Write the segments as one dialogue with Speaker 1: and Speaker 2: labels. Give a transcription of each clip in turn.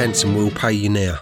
Speaker 1: Beck Hansen will pay you now.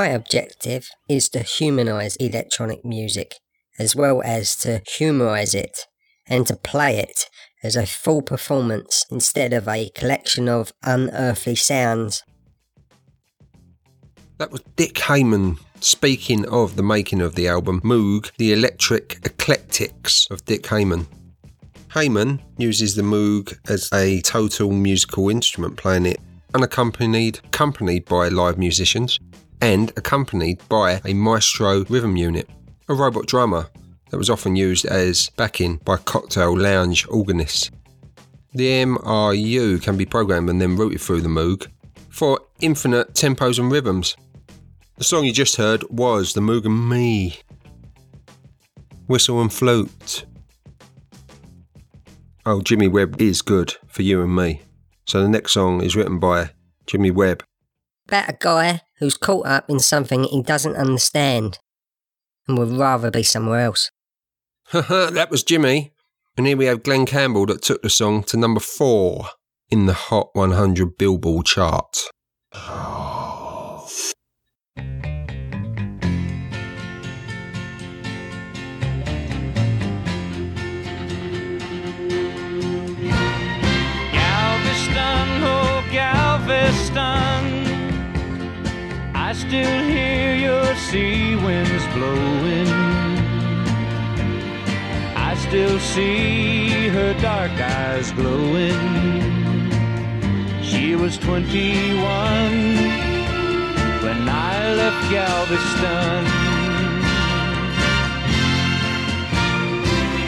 Speaker 2: My objective is to humanise electronic music, as well as to humorise it, and to play it as a full performance instead of a collection of unearthly sounds.
Speaker 1: That was Dick Hyman speaking of the making of the album Moog, the Electric Eclectics of Dick Hyman. Hyman uses the Moog as a total musical instrument, playing it unaccompanied, accompanied by live musicians, and accompanied by a Maestro rhythm unit, a robot drummer that was often used as backing by cocktail lounge organists. The MRU can be programmed and then routed through the Moog for infinite tempos and rhythms. The song you just heard was The Moog and Me. Whistle and Flute. Oh, Jimmy Webb is good for you and me. So the next song is written by Jimmy Webb.
Speaker 2: Better guy who's caught up in something he doesn't understand and would rather be somewhere else.
Speaker 1: that was Jimmy. And here we have Glen Campbell that took the song to number four in the Hot 100 Billboard chart.
Speaker 3: Oh. I still hear your sea winds blowing. I still see her dark eyes glowing. She was 21 when I left Galveston.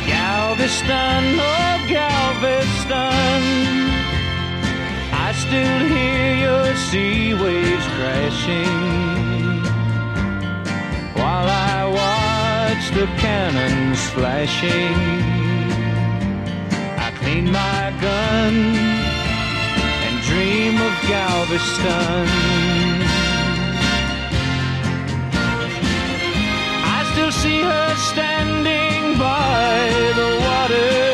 Speaker 3: Galveston, oh Galveston still hear your sea waves crashing while I watch the cannons flashing. I clean my gun and dream of Galveston. I still see her standing by the water.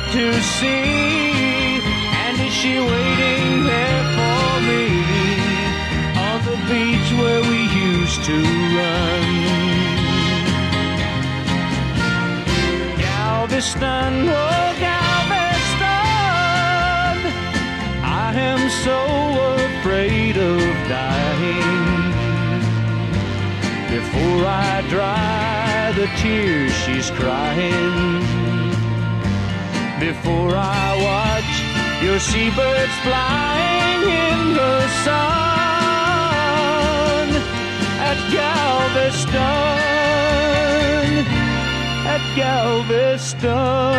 Speaker 3: Out to sea. And is she waiting there for me on the beach where we used to run? Galveston, oh Galveston, I am so afraid of dying. Before I dry the tears she's crying, before I watch your seabirds flying in the sun at Galveston, at Galveston.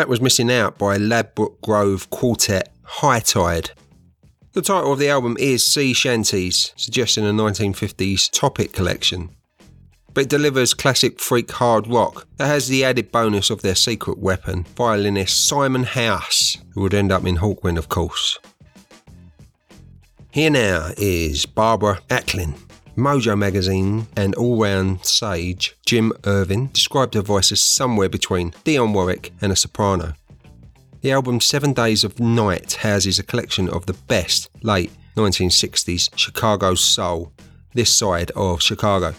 Speaker 1: That was Missing Out by Ladbroke Grove Quartet High Tide. The title of the album is Sea Shanties, suggesting a 1950s topic collection. But it delivers classic freak hard rock that has the added bonus of their secret weapon, violinist Simon House, who would end up in Hawkwind, of course. Here now is Barbara Acklin. Mojo magazine and all round sage Jim Irvin described her voice as somewhere between Dionne Warwick and a soprano. The album Seven Days of Night houses a collection of the best late 1960s Chicago soul, this side of Chicago.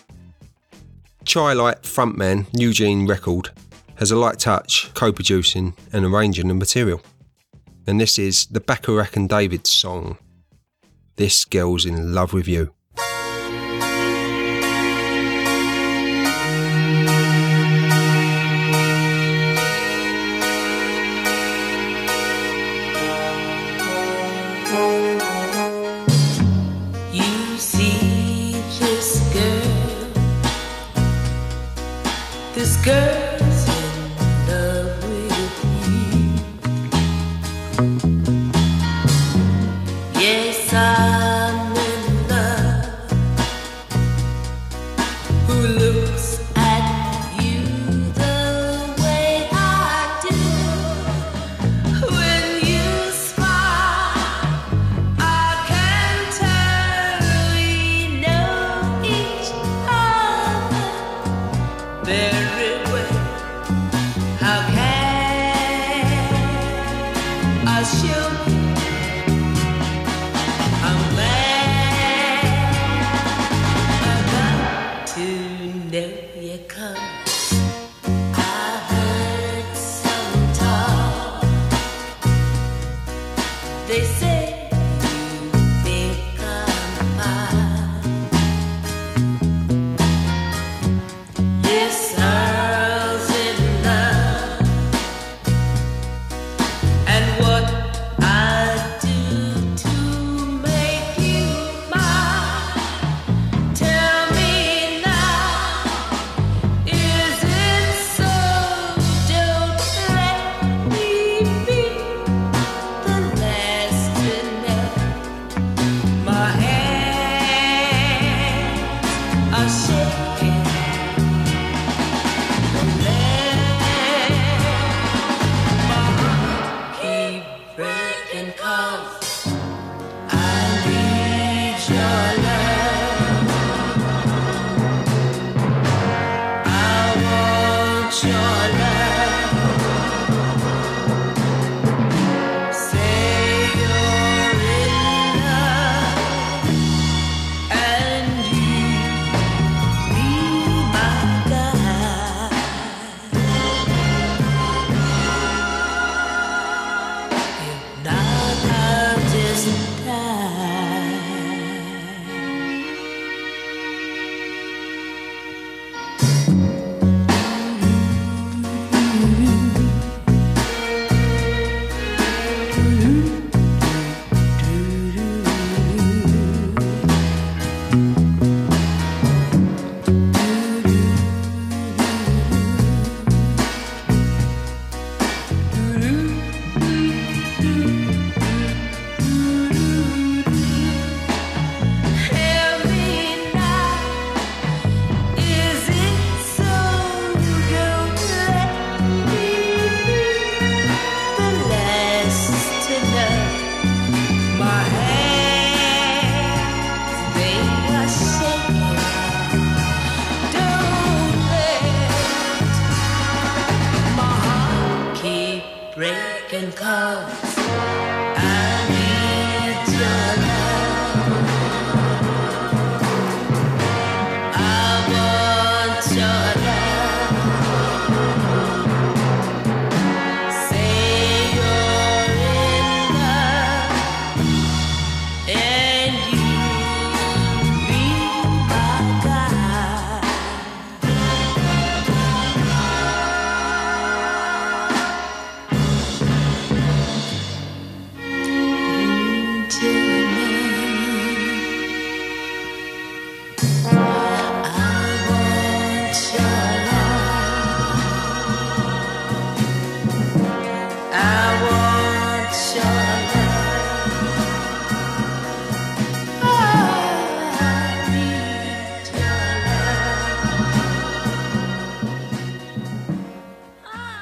Speaker 1: Chi-Lite frontman Eugene Record has a light touch co producing and arranging the material. And this is the Bacharach and David song. This girl's in love with. You
Speaker 4: this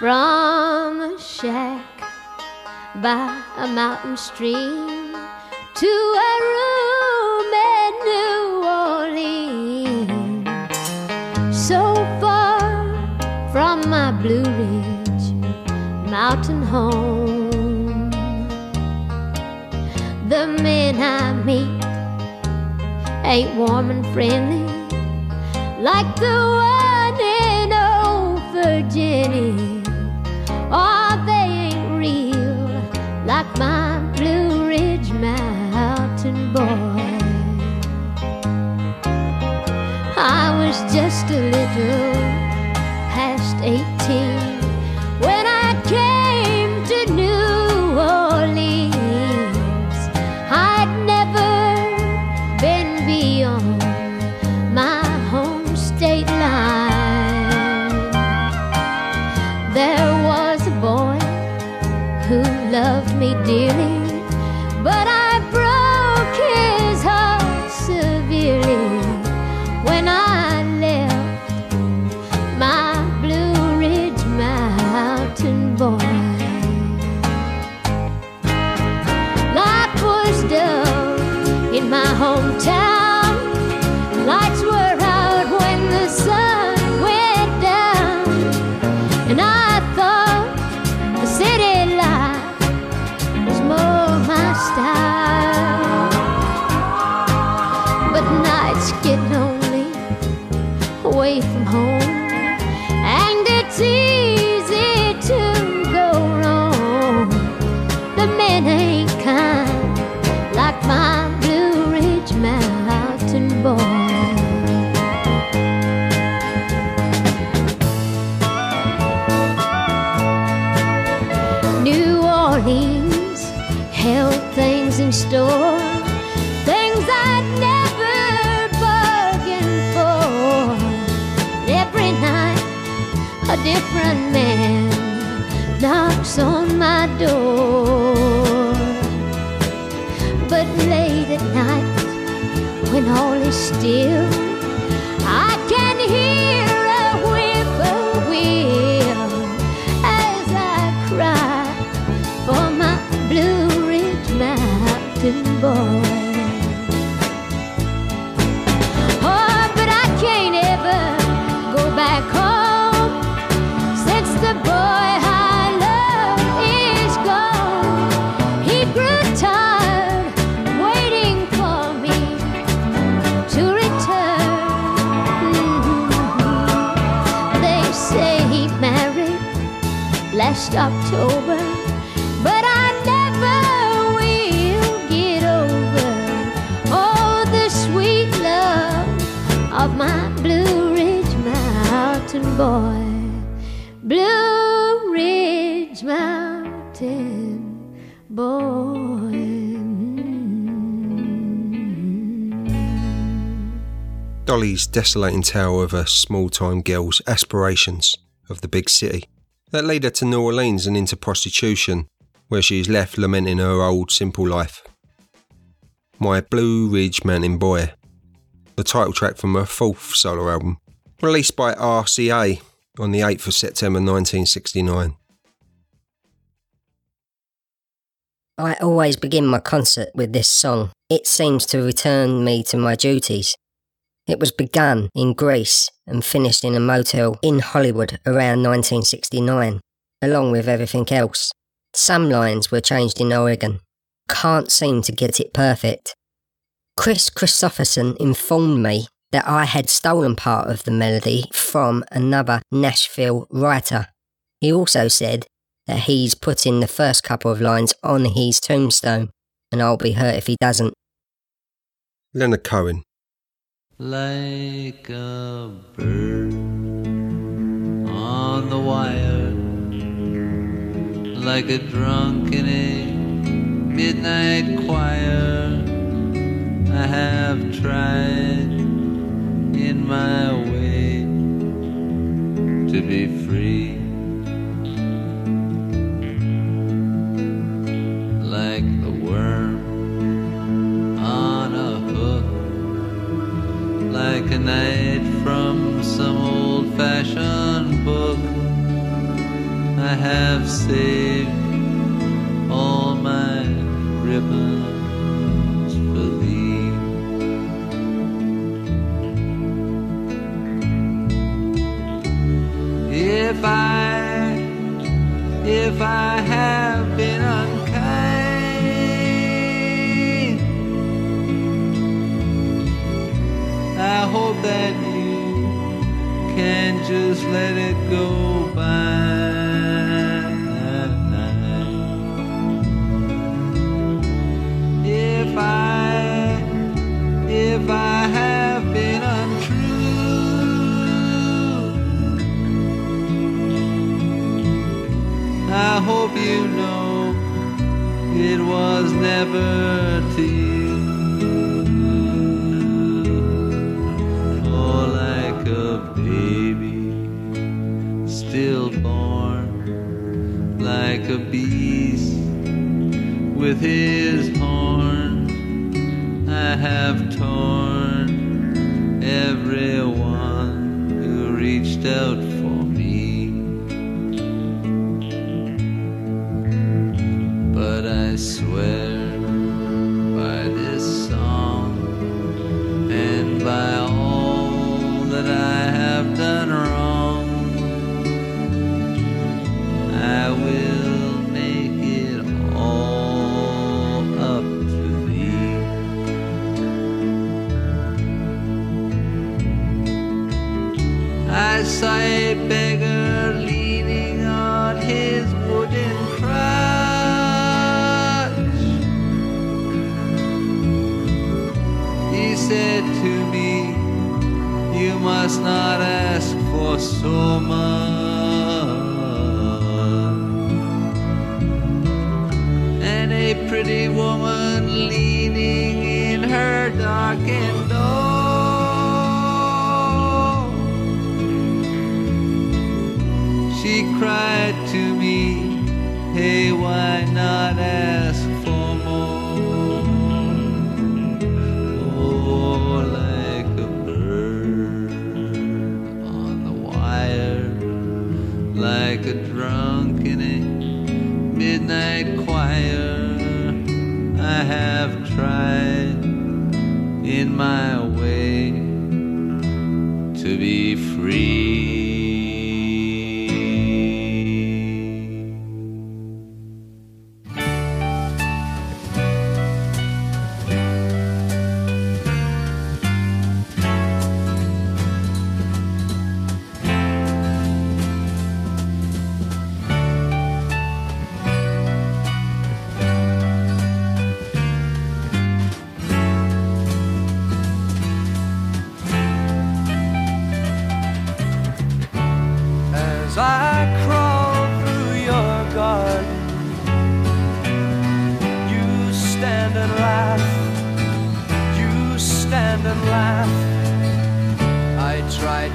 Speaker 5: from a shack by a mountain stream to a room in New Orleans. So far from my Blue Ridge mountain home. The men I meet ain't warm and friendly like the one in old Virginia. My Blue Ridge Mountain boy. I was just a little past 18
Speaker 1: Dolly's desolating tale of a small time girl's aspirations of the big city that led her to New Orleans and into prostitution, where she is left lamenting her old simple life. My Blue Ridge Mountain Boy, the title track from her fourth solo album, released by RCA on the 8th of September 1969.
Speaker 2: I always begin my concert with this song. It seems to return me to my duties. It was begun in Greece and finished in a motel in Hollywood around 1969, along with everything else. Some lines were changed in Oregon. Can't seem to get it perfect. Kris Kristofferson informed me that I had stolen part of the melody from another Nashville writer. He also said that he's put in the first couple of lines on his tombstone, and I'll be hurt if he doesn't.
Speaker 1: Leonard Cohen.
Speaker 3: Like a bird on the wire, like a drunk in a midnight choir. I have tried in my way to be free. Like the worm like a knight from some old fashioned book. I have saved all my ribbons for thee. If I, if I have just let it go by. If I, if I have been untrue, I hope you know it was never to you. A beast with his horn. I have torn everyone who reached out I saw a beggar leaning on his wooden crutch. He said to me, You must not ask for so much. And a pretty woman leaning in her darkened cried to me, Hey, why not ask for more? Oh, like a bird on the wire, like a drunk in a midnight choir. I have tried in my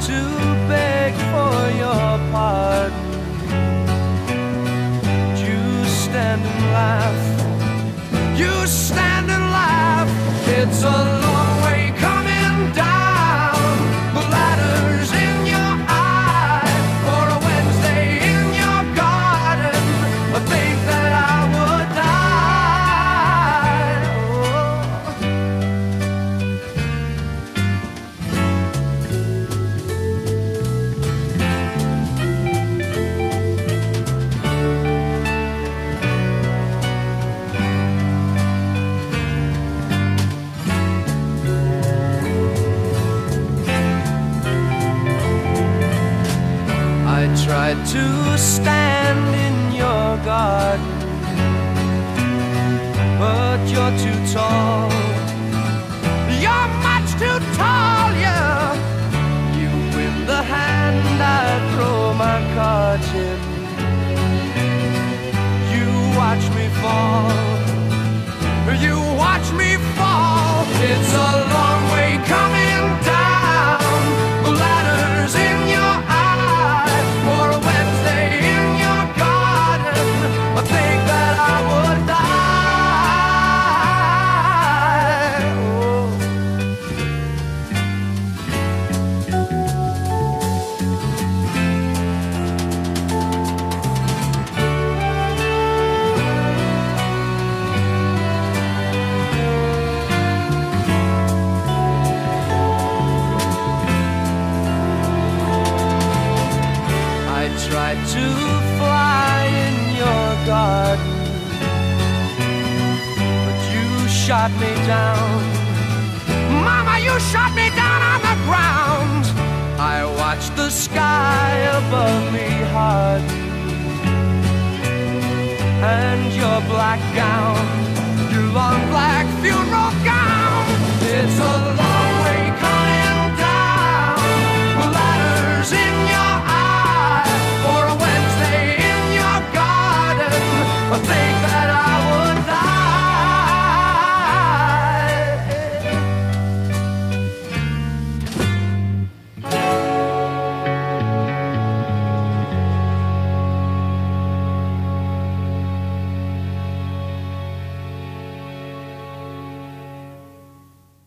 Speaker 3: To
Speaker 6: beg for your pardon. You stand and laugh. You're tall. You're much too tall, yeah. You win the hand I throw my cards in. You watch me fall. You watch me fall. It's a long black gown,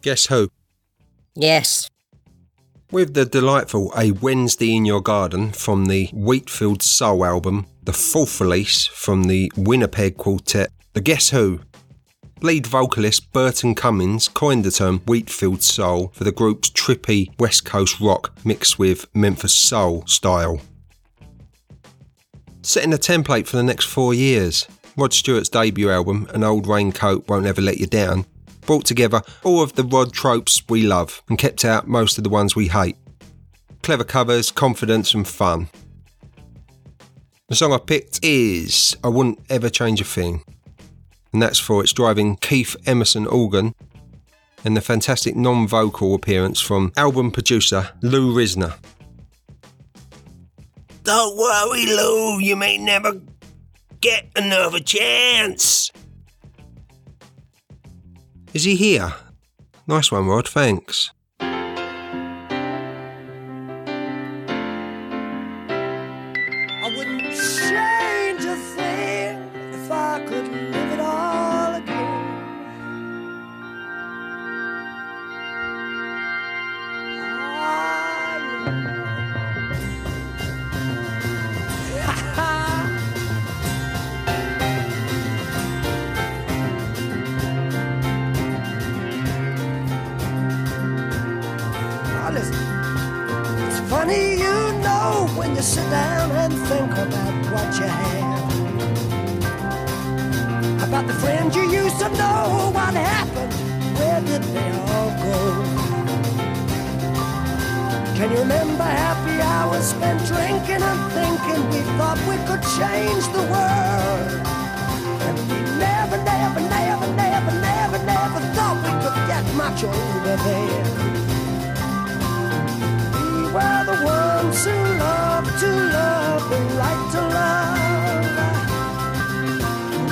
Speaker 1: Guess who?
Speaker 2: Yes.
Speaker 1: With the delightful A Wednesday in Your Garden from the Wheatfield Soul album, the fourth release from the Winnipeg Quartet, the Guess Who? Lead vocalist Burton Cummings coined the term Wheatfield Soul for the group's trippy West Coast rock mixed with Memphis Soul style. Setting a template for the next four years, Rod Stewart's debut album, An Old Raincoat Won't Ever Let You Down, brought together all of the Rod tropes we love and kept out most of the ones we hate. Clever covers, confidence, and fun. The song I picked is I Wouldn't Ever Change a Thing, and that's for its driving Keith Emerson organ and the fantastic non vocal appearance from album producer Lou Reizner. Don't worry, Lou, you may never get another chance. Is he here? Nice one, Rod, thanks.
Speaker 7: About what you have. About the friends you used to know, what happened, where did they all go? Can you remember happy hours spent drinking and thinking we thought we could change the world? And we never, never, never, never, never, never thought we could get much older then. We were the ones who love to love and like to love.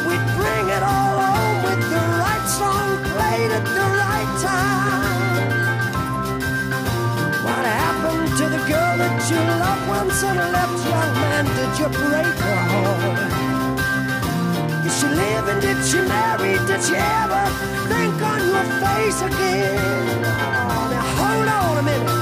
Speaker 7: We'd bring it all home with the right song played at the right time. What happened to the girl that you loved once and left, young man? Did you break her heart? Is she living? Did she marry? Did she ever think on your face again? Oh, now hold on a minute.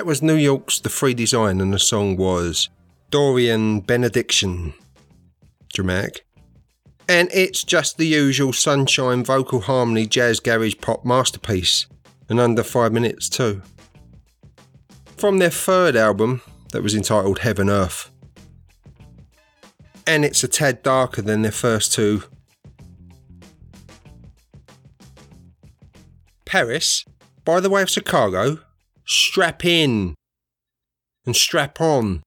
Speaker 1: That was New York's The Free Design, and the song was Dorian Benediction. Dramatic. And it's just the usual sunshine vocal harmony jazz garage pop masterpiece, and under five minutes too. From their third album, that was entitled Heaven Earth. And it's a tad darker than their first two. Paris, by the way of Chicago, strap in and strap on.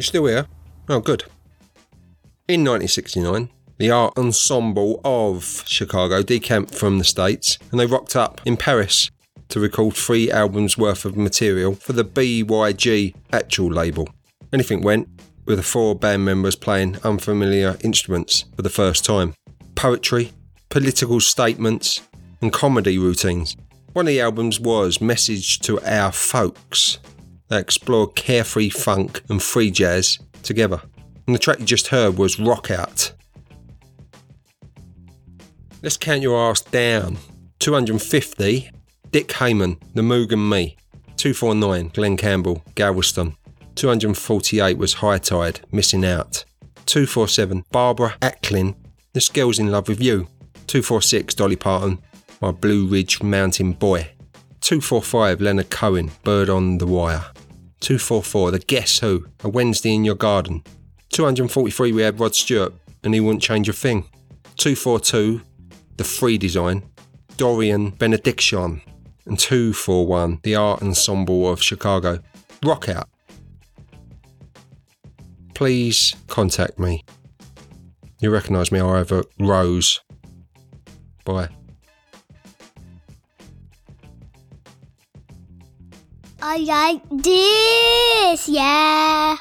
Speaker 1: You're still here? Oh, good. In 1969, the art ensemble of Chicago decamped from the States and they rocked up in Paris to record three albums worth of material for the BYG Actuel label. Anything went, with the four band members playing unfamiliar instruments for the first time. Poetry, political statements, and comedy routines. One of the albums was Message to Our Folks. They explored carefree funk and free jazz together. And the track you just heard was Rock Out. Let's count your ass down. 250, Dick Hyman, The Moog and Me. 249, Glen Campbell, Galveston. 248 was High Tide, Missing Out. 247, Barbara Acklin, This Girl's in Love with You. 246, Dolly Parton, My Blue Ridge Mountain Boy. 245, Leonard Cohen, Bird on the Wire. 244, The Guess Who, A Wednesday in Your Garden. 243, we had Rod Stewart, and he wouldn't change a thing. 242, The Free Design, Dorian Benediction. And 241, The Art Ensemble of Chicago. Rock Out. Please contact me. You recognise me, I have a Rose. Bye.
Speaker 5: I like this, yeah.